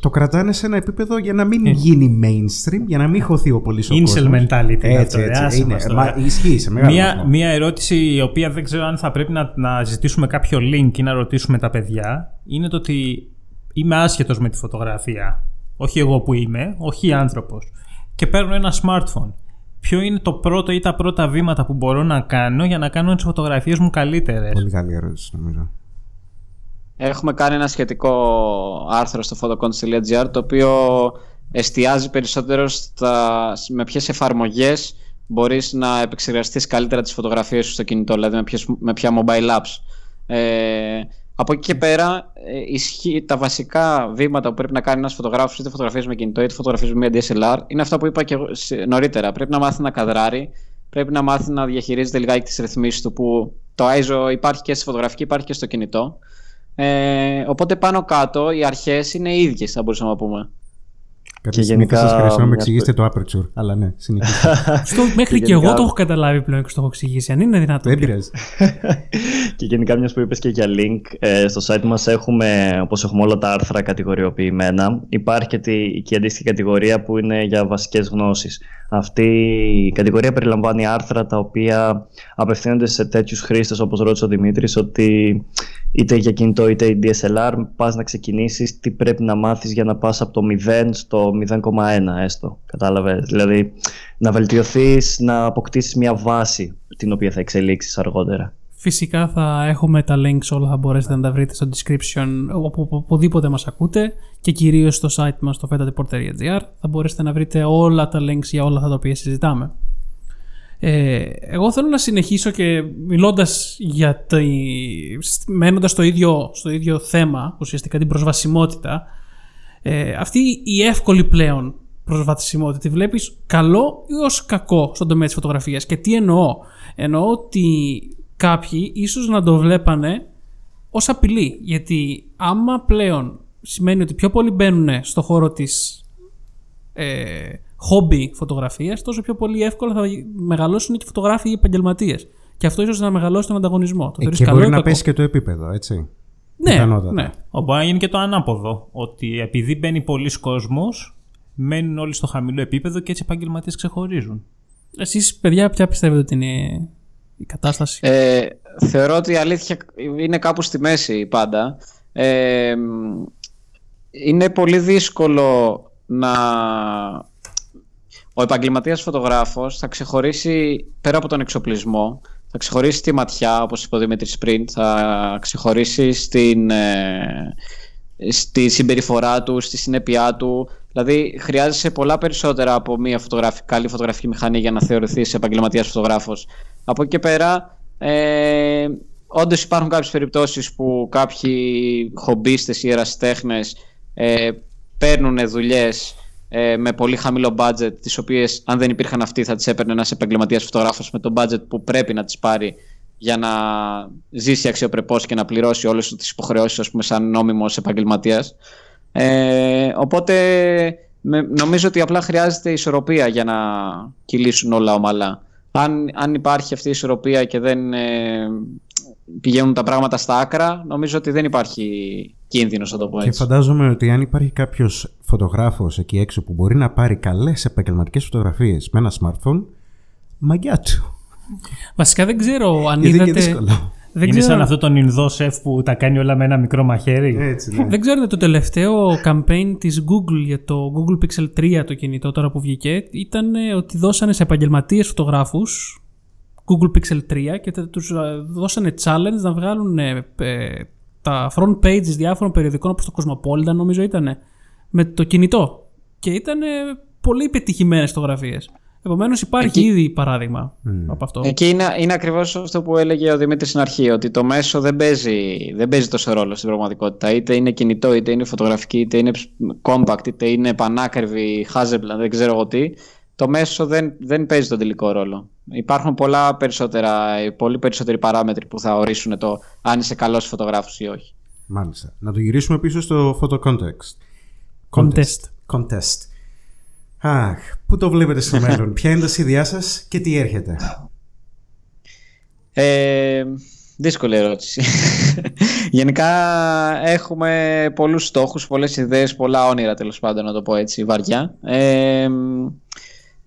το κρατάνε σε ένα επίπεδο για να μην γίνει mainstream, για να μην χωθεί ο πολύς ο Incel κόσμος. mentality είναι Έτσι, αυτό, έτσι. άσε Είναι, μας τώρα. μα, ισχύει σε μεγάλο Μία, βαθμό. μία ερώτηση η οποία δεν ξέρω αν θα πρέπει να, να ζητήσουμε κάποιο link ή να ρωτήσουμε τα παιδιά είναι το ότι είμαι άσχετος με τη φωτογραφία. Όχι εγώ που είμαι, όχι άνθρωπος. Και παίρνω ένα smartphone. Ποιο είναι το πρώτο ή τα πρώτα βήματα που μπορώ να κάνω για να κάνω τις φωτογραφίες μου καλύτερες; Πολύ καλή ερώτηση νομίζω. Έχουμε κάνει ένα σχετικό άρθρο στο photocontest.gr το οποίο εστιάζει περισσότερο στα, με ποιες εφαρμογές μπορείς να επεξεργαστείς καλύτερα τις φωτογραφίες σου στο κινητό, δηλαδή με, ποιες, με ποια mobile apps. Ε, από εκεί και πέρα, ε, ισχύει, τα βασικά βήματα που πρέπει να κάνει ένας φωτογράφος είτε φωτογραφίες με κινητό είτε φωτογραφίες με μια DSLR είναι αυτά που είπα και εγώ σε- νωρίτερα. Πρέπει να μάθει να καδράρει, πρέπει να μάθει να διαχειρίζεται λιγάκι τις ρυθμίσεις του που το ISO υπάρχει και στη φωτογραφική, υπάρχει και στο κινητό. Ε, οπότε πάνω κάτω οι αρχές είναι οι ίδιες θα μπορούσαμε να πούμε. Κάποια Και στιγμή θα γενικά, σας χρειαστώ να με μιας εξηγήσετε το aperture. Αλλά ναι, συνεχίστε. Αυτό μέχρι και, γενικά- εγώ το έχω καταλάβει πλέον και στο έχω εξηγήσει. Αν είναι δυνατόν. Δεν πια. πειράζει. και γενικά μιας που είπες και για link, ε, στο site μας έχουμε, όπως έχουμε όλα τα άρθρα κατηγοριοποιημένα, υπάρχει και, τη, και η αντίστοιχη κατηγορία που είναι για βασικές γνώσεις. Αυτή η κατηγορία περιλαμβάνει άρθρα τα οποία απευθύνονται σε τέτοιους χρήστες όπως ρώτησε ο Δημήτρης ότι είτε για κινητό είτε η DSLR πας να ξεκινήσεις τι πρέπει να μάθεις για να πας από το 0 στο 0,1 έστω. Κατάλαβες. Δηλαδή να βελτιωθείς, να αποκτήσεις μια βάση την οποία θα εξελίξεις αργότερα. Φυσικά θα έχουμε τα links όλα θα μπορέσετε να τα βρείτε στο description όπου οπουδήποτε μας ακούτε και κυρίως στο site μας στο fetateport.gr θα μπορέσετε να βρείτε όλα τα links για όλα αυτά τα οποία συζητάμε. Ε, εγώ θέλω να συνεχίσω και μιλώντας για τη, μένοντας στο ίδιο, στο ίδιο θέμα, ουσιαστικά την προσβασιμότητα, ε, αυτή η εύκολη πλέον προσβασιμότητα τη βλέπεις καλό ή ως κακό στον τομέα της φωτογραφίας. Και τι εννοώ; Εννοώ ότι κάποιοι ίσως να το βλέπανε ως απειλή. Γιατί άμα πλέον σημαίνει ότι πιο πολλοί μπαίνουν στο χώρο της ε, χόμπι φωτογραφίας, τόσο πιο πολύ εύκολα θα μεγαλώσουν και φωτογράφοι ή επαγγελματίες. Και αυτό ίσως να μεγαλώσει τον ανταγωνισμό. Το Ε, θεωρείς και καλό μπορεί ή να κακό; πέσει και το επίπεδο, έτσι. Ναι, πιθανότατα. ναι. Μπορεί να γίνει και το ανάποδο. Ότι επειδή μπαίνει πολλοί κόσμος, μένουν όλοι στο χαμηλό επίπεδο και έτσι οι επαγγελματίες ξεχωρίζουν. Εσείς παιδιά ποια πιστεύετε ότι είναι η κατάσταση; Ε, θεωρώ ότι η αλήθεια είναι κάπου στη μέση πάντα. Ε, μ, είναι πολύ δύσκολο να... Ο επαγγελματίας φωτογράφος θα ξεχωρίσει πέρα από τον εξοπλισμό, θα ξεχωρίσει τη ματιά, όπως είπε ο Δημήτρης πριν, θα ξεχωρίσει στην, ε, στη συμπεριφορά του, στη συνέπειά του. Δηλαδή, χρειάζεσαι πολλά περισσότερα από μια φωτογραφική, καλή φωτογραφική μηχανή για να θεωρηθείς επαγγελματίας φωτογράφος. Από εκεί και πέρα, ε, όντως υπάρχουν κάποιες περιπτώσεις που κάποιοι χομπίστες ή ερασιτέχνες ε, παίρνουν δουλειές ε, με πολύ χαμηλό budget, τις οποίες αν δεν υπήρχαν αυτοί θα τις έπαιρνε ένας επαγγελματίας φωτογράφος με το budget που πρέπει να τις πάρει για να ζήσει αξιοπρεπώς και να πληρώσει όλες τις υποχρεώσεις ας πούμε, σαν νόμιμος επαγγελματίας. Ε, οπότε νομίζω ότι απλά χρειάζεται ισορροπία για να κυλήσουν όλα ομαλά. Αν, αν υπάρχει αυτή η ισορροπία και δεν ε, πηγαίνουν τα πράγματα στα άκρα, νομίζω ότι δεν υπάρχει κίνδυνος, να το πω έτσι. Και φαντάζομαι ότι αν υπάρχει κάποιος φωτογράφος εκεί έξω που μπορεί να πάρει καλές επαγγελματικές φωτογραφίες με ένα smartphone, μαγκιά του. Βασικά δεν ξέρω αν Γιατί είναι είδατε. δύσκολο. Δεν είναι ξέρω, σαν αυτό τον Ινδό σεφ που τα κάνει όλα με ένα μικρό μαχαίρι. Έτσι, ναι. δεν ξέρω αν το τελευταίο campaign της Google για το Google Pixel 3 το κινητό τώρα που βγήκε ήταν ε, ότι δώσανε σε επαγγελματίες φωτογράφους Google Pixel 3 και τα- τους ε, δώσανε challenge να βγάλουν ε, ε, τα front pages διάφορων περιοδικών όπως το Cosmopolitan νομίζω ήταν με το κινητό και ήταν πολύ πετυχημένες φωτογραφίες. Επομένως υπάρχει Εκεί- ήδη παράδειγμα από αυτό. Εκεί είναι, είναι ακριβώς αυτό που έλεγε ο Δημήτρης στην αρχή, ότι το μέσο δεν παίζει, δεν παίζει τόσο ρόλο στην πραγματικότητα. Είτε είναι κινητό, είτε είναι φωτογραφική, είτε είναι compact, είτε είναι πανάκριβη, Hasselblad, δεν ξέρω εγώ τι. Το μέσο δεν, δεν παίζει τον τελικό ρόλο. Υπάρχουν πολλά περισσότερα, πολύ περισσότεροι παράμετροι που θα ορίσουν το αν είσαι καλός φωτογράφος ή όχι. Μάλιστα. Να το γυρίσουμε πίσω στο photo context. Contest. Contest. Αχ, πού το βλέπετε στο μέλλον, ποια είναι τα σχέδιά σας και τι έρχεται; Ε, δύσκολη ερώτηση. Γενικά έχουμε πολλούς στόχους, πολλές ιδέες, πολλά όνειρα τέλος πάντων να το πω έτσι βαριά. Ε,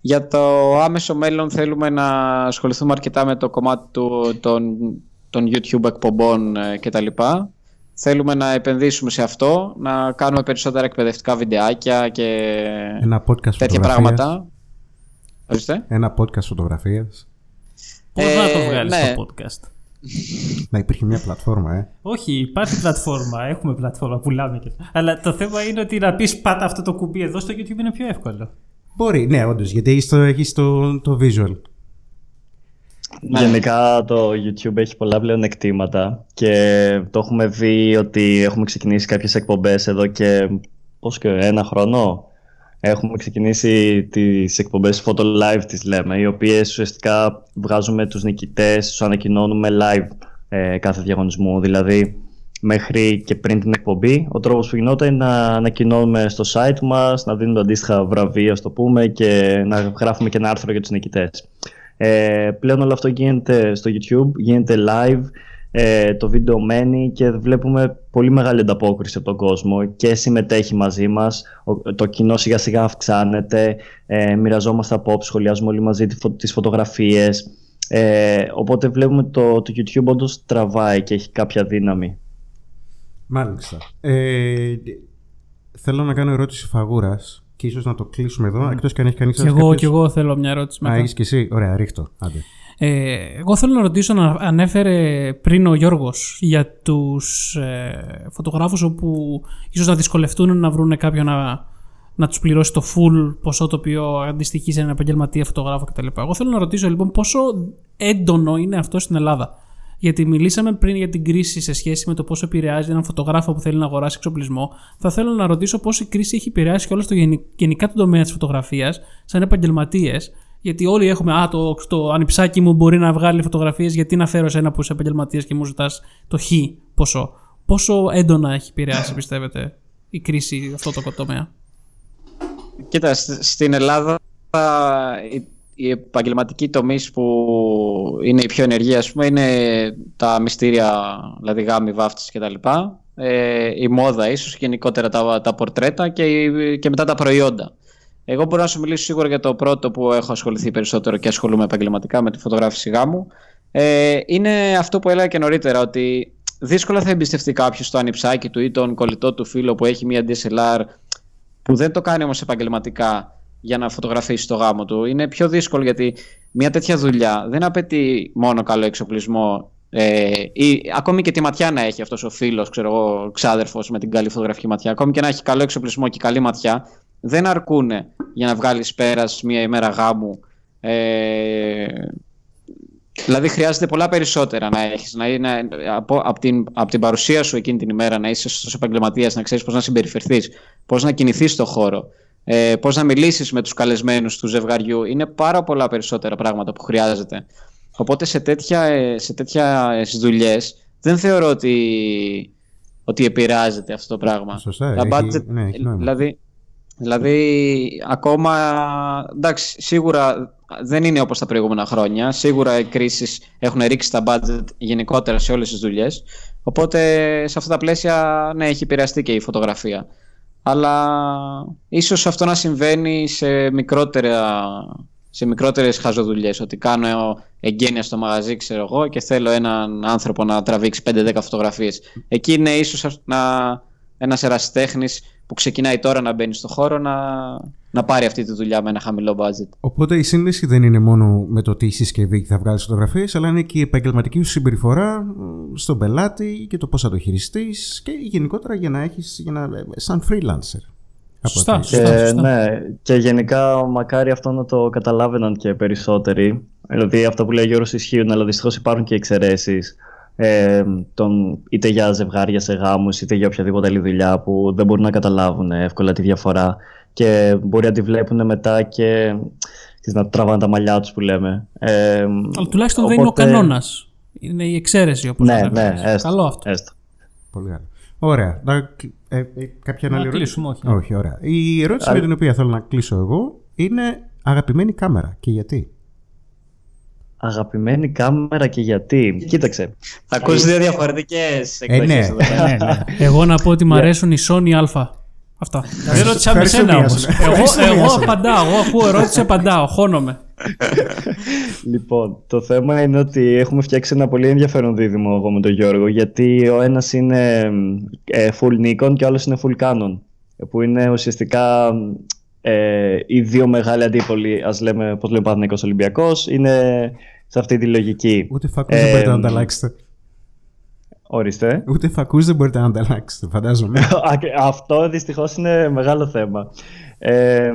για το άμεσο μέλλον θέλουμε να ασχοληθούμε αρκετά με το κομμάτι του, των, των YouTube εκπομπών ε, κτλ. Θέλουμε να επενδύσουμε σε αυτό, να κάνουμε περισσότερα εκπαιδευτικά βιντεάκια και Ένα podcast τέτοια φωτογραφίας. πράγματα. Ορίστε. Ένα podcast φωτογραφία. Πώς Ε, να το βγάλεις ναι. στο podcast; Να υπήρχε μια πλατφόρμα, ε. Όχι, υπάρχει πλατφόρμα. Έχουμε πλατφόρμα, πουλάμε και. Αλλά το θέμα είναι ότι να πεις πάτα αυτό το κουμπί εδώ στο YouTube είναι πιο εύκολο. Μπορεί, ναι, όντως, γιατί έχεις το, έχεις το, το visual. Ναι. Γενικά το YouTube έχει πολλά πλέον εκτήματα και το έχουμε δει ότι έχουμε ξεκινήσει κάποιες εκπομπές εδώ και πώς και ένα χρόνο έχουμε ξεκινήσει τις εκπομπές Photo Live τις λέμε οι οποίες ουσιαστικά βγάζουμε τους νικητές, τους ανακοινώνουμε live ε, κάθε διαγωνισμού δηλαδή μέχρι και πριν την εκπομπή. Ο τρόπος που γινόταν είναι να ανακοινώνουμε στο site μας να δίνουμε αντίστοιχα βραβεία ας το πούμε και να γράφουμε και ένα άρθρο για τους νικητές. Ε, πλέον όλο αυτό γίνεται στο YouTube, γίνεται live, ε, το βίντεο μένει και βλέπουμε πολύ μεγάλη ανταπόκριση από τον κόσμο και συμμετέχει μαζί μας, Ο- το κοινό σιγά σιγά αυξάνεται, ε, μοιραζόμαστε απόψεις, σχολιάζουμε όλοι μαζί τη φω- τις φωτογραφίες, ε, οπότε βλέπουμε το, το YouTube όντως τραβάει και έχει κάποια δύναμη. Μάλιστα. Ε, θέλω να κάνω ερώτηση φαγούρας και ίσως να το κλείσουμε εδώ, εκτός και αν έχει κανείς Και εγώ, και εγώ θέλω μια ερώτηση Α, μετά. έχεις και εσύ; Ωραία, ρίχτω. Άντε. Ε, εγώ θέλω να ρωτήσω, να ανέφερε πριν ο Γιώργος για τους ε, φωτογράφους όπου ίσως να δυσκολευτούν να βρουν κάποιον να, να τους πληρώσει το full ποσό το οποίο αντιστοιχεί σε έναν επαγγελματία φωτογράφο κτλ. Εγώ θέλω να ρωτήσω λοιπόν πόσο έντονο είναι αυτό στην Ελλάδα; Γιατί μιλήσαμε πριν για την κρίση σε σχέση με το πόσο επηρεάζει έναν φωτογράφο που θέλει να αγοράσει εξοπλισμό. Θα θέλω να ρωτήσω πώς η κρίση έχει επηρεάσει όλο το γενι- γενικά τον τομέα της φωτογραφίας σαν επαγγελματίες. Γιατί όλοι έχουμε, Α, το, το ανιψάκι μου μπορεί να βγάλει φωτογραφίες, γιατί να φέρω σε ένα που είσαι επαγγελματίας και μου ζητάς το χ ποσό. Πόσο έντονα έχει επηρεάσει, πιστεύετε, η κρίση αυτό το τομέα; Κοίτα, σ- στην Ελλάδα οι, οι επαγγελματικοί τομείς που είναι οι πιο ενεργοί, ας πούμε, είναι τα μυστήρια, δηλαδή γάμοι, βάφτιση κτλ. Ε, η μόδα ίσως, γενικότερα τα, τα πορτρέτα και, η- και μετά τα προϊόντα. Εγώ μπορώ να σου μιλήσω σίγουρα για το πρώτο που έχω ασχοληθεί περισσότερο και ασχολούμαι επαγγελματικά με τη φωτογράφηση γάμου. Ε, είναι αυτό που έλεγα και νωρίτερα, ότι δύσκολα θα εμπιστευτεί κάποιος το ανιψάκι του ή τον κολλητό του φίλο που έχει μια DSLR που δεν το κάνει όμως επαγγελματικά για να φωτογραφίσει το γάμο του. Είναι πιο δύσκολο γιατί μια τέτοια δουλειά δεν απαιτεί μόνο καλό εξοπλισμό Ε, ή, ακόμη και τη ματιά να έχει αυτός ο φίλος, ξέρω εγώ, ξάδερφος με την καλή φωτογραφική ματιά, ακόμη και να έχει καλό εξοπλισμό και καλή ματιά, δεν αρκούν για να βγάλεις πέρας μία ημέρα γάμου. Ε, δηλαδή χρειάζεται πολλά περισσότερα να έχεις, να είναι, από, από, την, από την παρουσία σου εκείνη την ημέρα, να είσαι σωστός επαγγελματίας, να ξέρεις πώς να συμπεριφερθείς, πώς να κινηθείς στον χώρο, ε, πώς να μιλήσεις με τους καλεσμένους του ζευγαριού. Είναι πάρα πολλά περισσότερα πράγματα που χρειάζεται. Οπότε σε τέτοια, ε, σε τέτοια δουλειές δεν θεωρώ ότι, ότι επηρεάζεται αυτό το πράγμα. Σωστά, Τα έχει- budget- ναι, έχει νόημα. δηλαδή, δηλαδή, ακόμα, εντάξει, σίγουρα δεν είναι όπως τα προηγούμενα χρόνια. Σίγουρα οι κρίσεις έχουν ρίξει τα budget γενικότερα σε όλες τις δουλειές. Οπότε σε αυτά τα πλαίσια, ναι, έχει επηρεαστεί και η φωτογραφία. Αλλά ίσως αυτό να συμβαίνει σε μικρότερα σε μικρότερες χαζοδουλειές ότι κάνω εγγένεια στο μαγαζί ξέρω εγώ και θέλω έναν άνθρωπο να τραβήξει 5-10 φωτογραφίες. Εκεί είναι ίσως να, ένας ερασιτέχνης που ξεκινάει τώρα να μπαίνει στο χώρο να, να πάρει αυτή τη δουλειά με ένα χαμηλό budget Οπότε η σύνδεση δεν είναι μόνο με το τι συσκευή θα βγάλεις φωτογραφίες, αλλά είναι και η επαγγελματική σου συμπεριφορά μ, στον πελάτη και το πώς θα το χειριστείς και γενικότερα για να έχεις να, σαν freelancer. Από Σωστά, ό,τι- σωστά. Και, ναι, και γενικά μακάρι αυτό να το καταλάβαιναν και περισσότεροι. Δηλαδή αυτό που λέει ο Γιώργος ισχύουν, αλλά δυστυχώς υπάρχουν και εξαιρέσεις. Ε, τον, είτε για ζευγάρια σε γάμους είτε για οποιαδήποτε άλλη δουλειά που δεν μπορούν να καταλάβουν εύκολα τη διαφορά και μπορεί να τη βλέπουν μετά και ξέρεις, να τραβάνε τα μαλλιά τους που λέμε. Ε, Αλλά τουλάχιστον δεν είναι ο οπότε- κανόνας. Είναι η εξαίρεση όπως Ναι, ναι, έστω, Καλό αυτό. έστω. Πολύ καλό. Ωραία. Να, ε, ε, κάποια Να άλλη ερώτηση; κλείσουμε, όχι. όχι. ωραία. Η ερώτηση με την οποία θέλω να κλείσω εγώ είναι αγαπημένη κάμερα και γιατί; Αγαπημένη κάμερα και γιατί; Κοίταξε. θα ακούσει δύο διαφορετικές Ε, εκδοχές ναι. εδώ πέρα. ναι, ναι. Εγώ να πω ότι μου αρέσουν οι Sony Α. Αυτά. Δεν ρώτησα με Ευχαριστώ, σένα όμως. Μιάσονα. εγώ, Ευχαριστώ, εγώ Μιάσονα. απαντάω. Εγώ ακούω ερώτηση, απαντάω. Χώνομαι. Λοιπόν, το θέμα είναι ότι έχουμε φτιάξει ένα πολύ ενδιαφέρον δίδυμο εγώ με τον Γιώργο γιατί ο ένας είναι ε, full Nikon και ο άλλος είναι full Canon που είναι ουσιαστικά ε, οι δύο μεγάλοι αντίπολοι ας λέμε πώς λέμε Παναθηναϊκός Ολυμπιακός είναι σε αυτή τη λογική. Ούτε φακούς δεν Ε, μπορείτε να ανταλλάξετε. Ορίστε. Ούτε φακούς δεν μπορείτε να ανταλλάξετε, φαντάζομαι. Α, και Αυτό δυστυχώς είναι μεγάλο θέμα. Ε,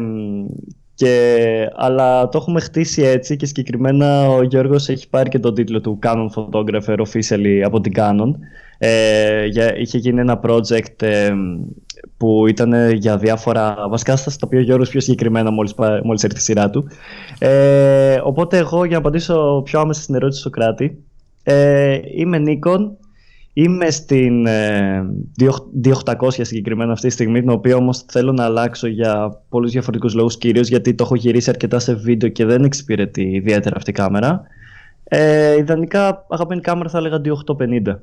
και, αλλά το έχουμε χτίσει έτσι και συγκεκριμένα ο Γιώργος έχει πάρει και τον τίτλο του Canon Photographer officially από την Canon. Ε, για, είχε γίνει ένα project ε, που ήταν για διάφορα βασικά θα στα πει ο Γιώργος πιο συγκεκριμένα μόλις, πά- μόλις έρθει η σειρά του. Ε, οπότε εγώ για να απαντήσω πιο άμεσα στην ερώτηση του Σοκράτη ε, είμαι Nikon Είμαι στην ε, D800 συγκεκριμένα αυτή τη στιγμή, την οποία όμως θέλω να αλλάξω για πολλούς διαφορετικούς λόγους, κυρίως γιατί το έχω γυρίσει αρκετά σε βίντεο και δεν εξυπηρετεί ιδιαίτερα αυτή η κάμερα. Ε, ιδανικά αγαπημένη κάμερα θα έλεγα D850.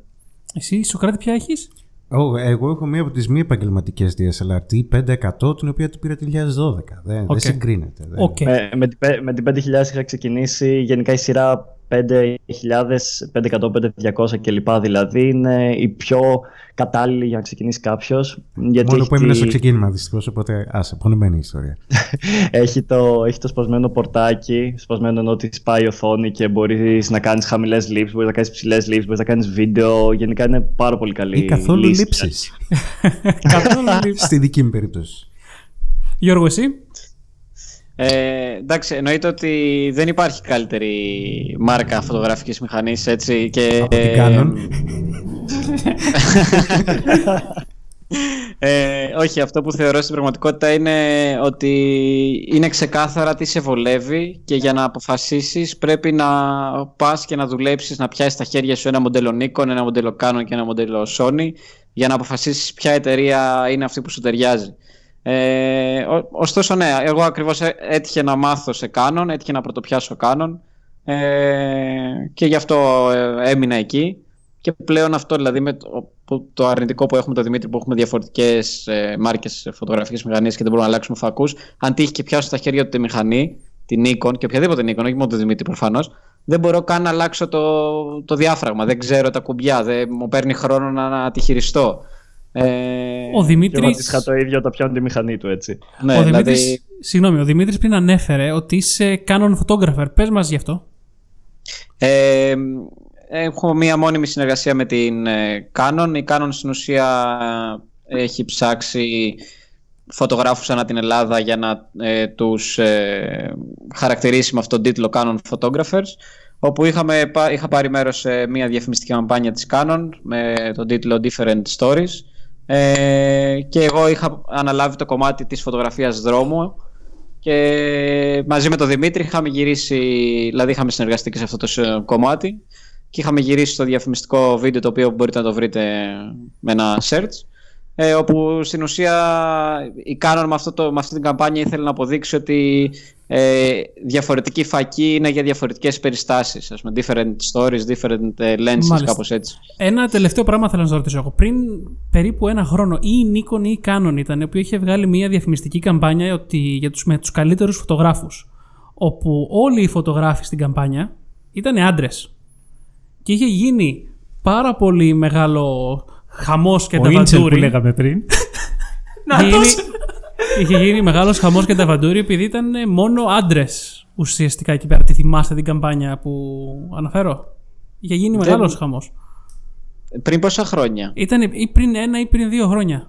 Εσύ, Σοκράτη, ποια έχεις; Ω, εγώ έχω μία από τις μη επαγγελματικές DSLR T500 την οποία την πήρα το 2012. Δεν, Οκ. δεν συγκρίνεται. Δεν. Οκ. Με, με, την πε- με την 5000 είχα ξεκινήσει, γενικά η σειρά 5000, 500, 5200 κλπ. Δηλαδή είναι η πιο κατάλληλη για να ξεκινήσει κάποιος. Μόνο που έμεινα στο ξεκίνημα δυστυχώς, οπότε άσε, πονεμένη ιστορία. έχει, το, έχει το σπασμένο πορτάκι, σπασμένο ενώ ότι σπάει η οθόνη και μπορείς να κάνεις χαμηλές λήψεις, μπορείς να κάνεις ψηλές λήψεις, μπορείς να κάνεις βίντεο. Γενικά είναι πάρα πολύ καλή. Ή καθόλου λύση. λήψεις. Καθόλου λήψη. Στη δική μου περίπτωση. Γιώργο, εσύ; Ε, εντάξει, εννοείται ότι δεν υπάρχει καλύτερη μάρκα φωτογραφικής μηχανής, έτσι, και... Από την Canon. Ε, όχι, αυτό που θεωρώ στην πραγματικότητα είναι ότι είναι ξεκάθαρα τι σε βολεύει και για να αποφασίσεις πρέπει να πας και να δουλέψεις, να πιάσεις στα χέρια σου ένα μοντέλο Nikon, ένα μοντέλο Canon και ένα μοντέλο Sony για να αποφασίσεις ποια εταιρεία είναι αυτή που σου ταιριάζει. Ε, ο- ωστόσο, ναι, εγώ ακριβώς έ- έτυχε να μάθω σε Canon, έτυχε να πρωτοπιάσω Canon ε, και γι' αυτό ε, έμεινα εκεί. Και πλέον αυτό δηλαδή με το, που- το αρνητικό που έχουμε το Δημήτρη που έχουμε διαφορετικές ε, μάρκες φωτογραφική μηχανή και δεν μπορούμε να αλλάξουμε φακούς. Αν τύχει και πιάσω στα χέρια του τη μηχανή, την Nikon και οποιαδήποτε Nikon, όχι μόνο το Δημήτρη προφανώς, δεν μπορώ καν να αλλάξω το, το διάφραγμα. Δεν ξέρω τα κουμπιά, δεν μου παίρνει χρόνο να, να τη χειριστώ. Ε, Ο Και Δημήτρη. εγώ αντίστοιχα το ίδιο το πιάνω τη μηχανή του έτσι. ναι, ο δηλαδή, Δημήτρης, Συγγνώμη, ο Δημήτρης πριν ανέφερε ότι είσαι Canon photographer. Πες μας γι' αυτό. Ε, έχουμε μία μόνιμη συνεργασία με την ε, Canon. Η Canon στην ουσία ε, έχει ψάξει φωτογράφους ανά την Ελλάδα για να ε, τους ε, χαρακτηρίσει με αυτόν τον τίτλο Canon Photographers όπου είχαμε, είχα πάρει μέρος σε μια διαφημιστική καμπάνια της Canon με τον τίτλο Different Stories ε, και εγώ είχα αναλάβει το κομμάτι της φωτογραφίας δρόμου και μαζί με τον Δημήτρη είχαμε γυρίσει, δηλαδή είχαμε συνεργαστεί και σε αυτό το κομμάτι και είχαμε γυρίσει το διαφημιστικό βίντεο το οποίο μπορείτε να το βρείτε με ένα search ε, όπου στην ουσία η Canon με, αυτό το, με αυτή την καμπάνια ήθελε να αποδείξει ότι ε, διαφορετική φακή είναι για διαφορετικές περιστάσεις. Ας πούμε, different stories, different ε, lenses, Μάλιστα. κάπως έτσι. Ένα τελευταίο πράγμα θέλω να σα ρωτήσω εγώ. Πριν περίπου ένα χρόνο ή η Nikon ή η Canon ήταν που είχε βγάλει μια διαφημιστική καμπάνια ότι, για τους, με τους καλύτερους φωτογράφους όπου όλοι οι φωτογράφοι στην καμπάνια ήταν άντρες. Και είχε γίνει πάρα πολύ μεγάλο χαμός και τα που λέγαμε πριν. Να γίνει, Είχε γίνει μεγάλος χαμός και τα βαντούρι επειδή ήταν μόνο άντρες ουσιαστικά εκεί πέρα. Τη θυμάστε την καμπάνια που αναφέρω; Είχε γίνει μεγάλος χαμός. Πριν πόσα χρόνια; Ήταν ή πριν ένα ή πριν δύο χρόνια.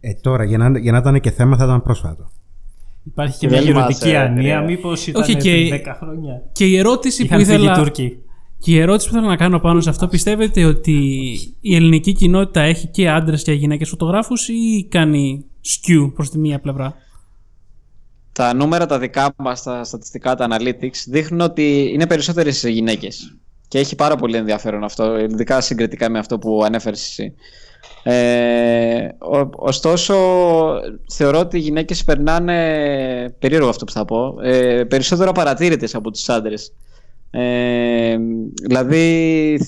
Ε, τώρα, για να, για να ήταν και θέμα, θα ήταν πρόσφατο. Υπάρχει και μια γεωργική άνοια, μήπως ήταν Όχι, και, 10 χρόνια. Και η ερώτηση που ήθελα. Και η ερώτηση που θέλω να κάνω πάνω σε αυτό, πιστεύετε ότι η ελληνική κοινότητα έχει και άντρες και γυναίκες φωτογράφους ή κάνει skew προς τη μία πλευρά; Τα νούμερα τα δικά μας, τα στατιστικά, τα analytics, δείχνουν ότι είναι περισσότερες γυναίκες. Και έχει πάρα πολύ ενδιαφέρον αυτό, ειδικά συγκριτικά με αυτό που ανέφερες εσύ. Ε, ωστόσο, θεωρώ ότι οι γυναίκες περνάνε, περίεργο αυτό που θα πω, ε, περισσότερο παρατήρητες από τους άντρες. Ε, δηλαδή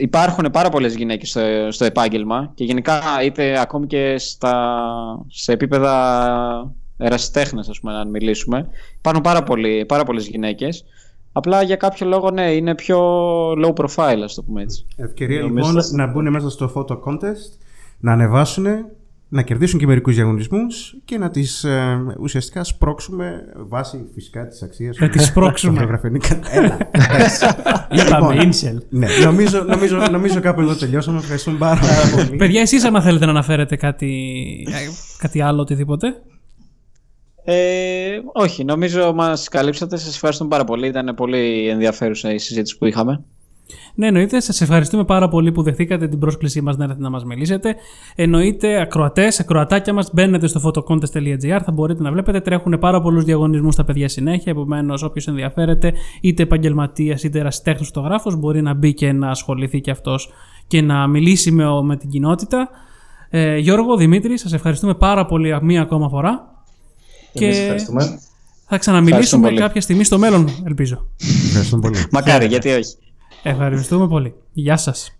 υπάρχουν πάρα πολλές γυναίκες στο, στο επάγγελμα και γενικά είτε ακόμη και στα, σε επίπεδα ερασιτέχνες ας πούμε αν μιλήσουμε υπάρχουν πάρα, πολλοί, πάρα πολλές γυναίκες. Απλά για κάποιο λόγο ναι είναι πιο low profile ας το πούμε έτσι. Ευκαιρία λοιπόν να μπουν μέσα στο photo contest να ανεβάσουν να κερδίσουν και μερικούς διαγωνισμούς και να τις ε, ουσιαστικά σπρώξουμε βάσει φυσικά της αξίας. Να τις σπρώξουμε. Έλα. Είπαμε, Ίνσελ. Λοιπόν, ναι, νομίζω, νομίζω, νομίζω κάπου εδώ τελειώσαμε. Ευχαριστούμε πάρα πολύ. Παιδιά, εσείς άμα θέλετε να αναφέρετε κάτι, κάτι άλλο, οτιδήποτε; Ε, όχι, νομίζω μας καλύψατε. Σας ευχαριστούμε πάρα πολύ. Ήταν πολύ ενδιαφέρουσα η συζήτηση που είχαμε. Ναι, εννοείται. Σας ευχαριστούμε πάρα πολύ που δεχτήκατε την πρόσκλησή μας να έρθετε να μας μιλήσετε. Εννοείται, ακροατές, ακροατάκια μας, μπαίνετε στο photocontest.gr, θα μπορείτε να βλέπετε. Τρέχουν πάρα πολλούς διαγωνισμούς στα παιδιά συνέχεια. Επομένως, όποιος ενδιαφέρεται, είτε επαγγελματίας είτε ερασιτέχνη φωτογράφος, μπορεί να μπει και να ασχοληθεί και αυτός και να μιλήσει με, με την κοινότητα. Ε, Γιώργο, Δημήτρη, σας ευχαριστούμε πάρα πολύ μία ακόμα φορά. Και θα ξαναμιλήσουμε κάποια στιγμή στο μέλλον, ελπίζω. Ευχαριστούμε πολύ. Μακάρι, γιατί όχι. Ευχαριστούμε πολύ. Γεια σας.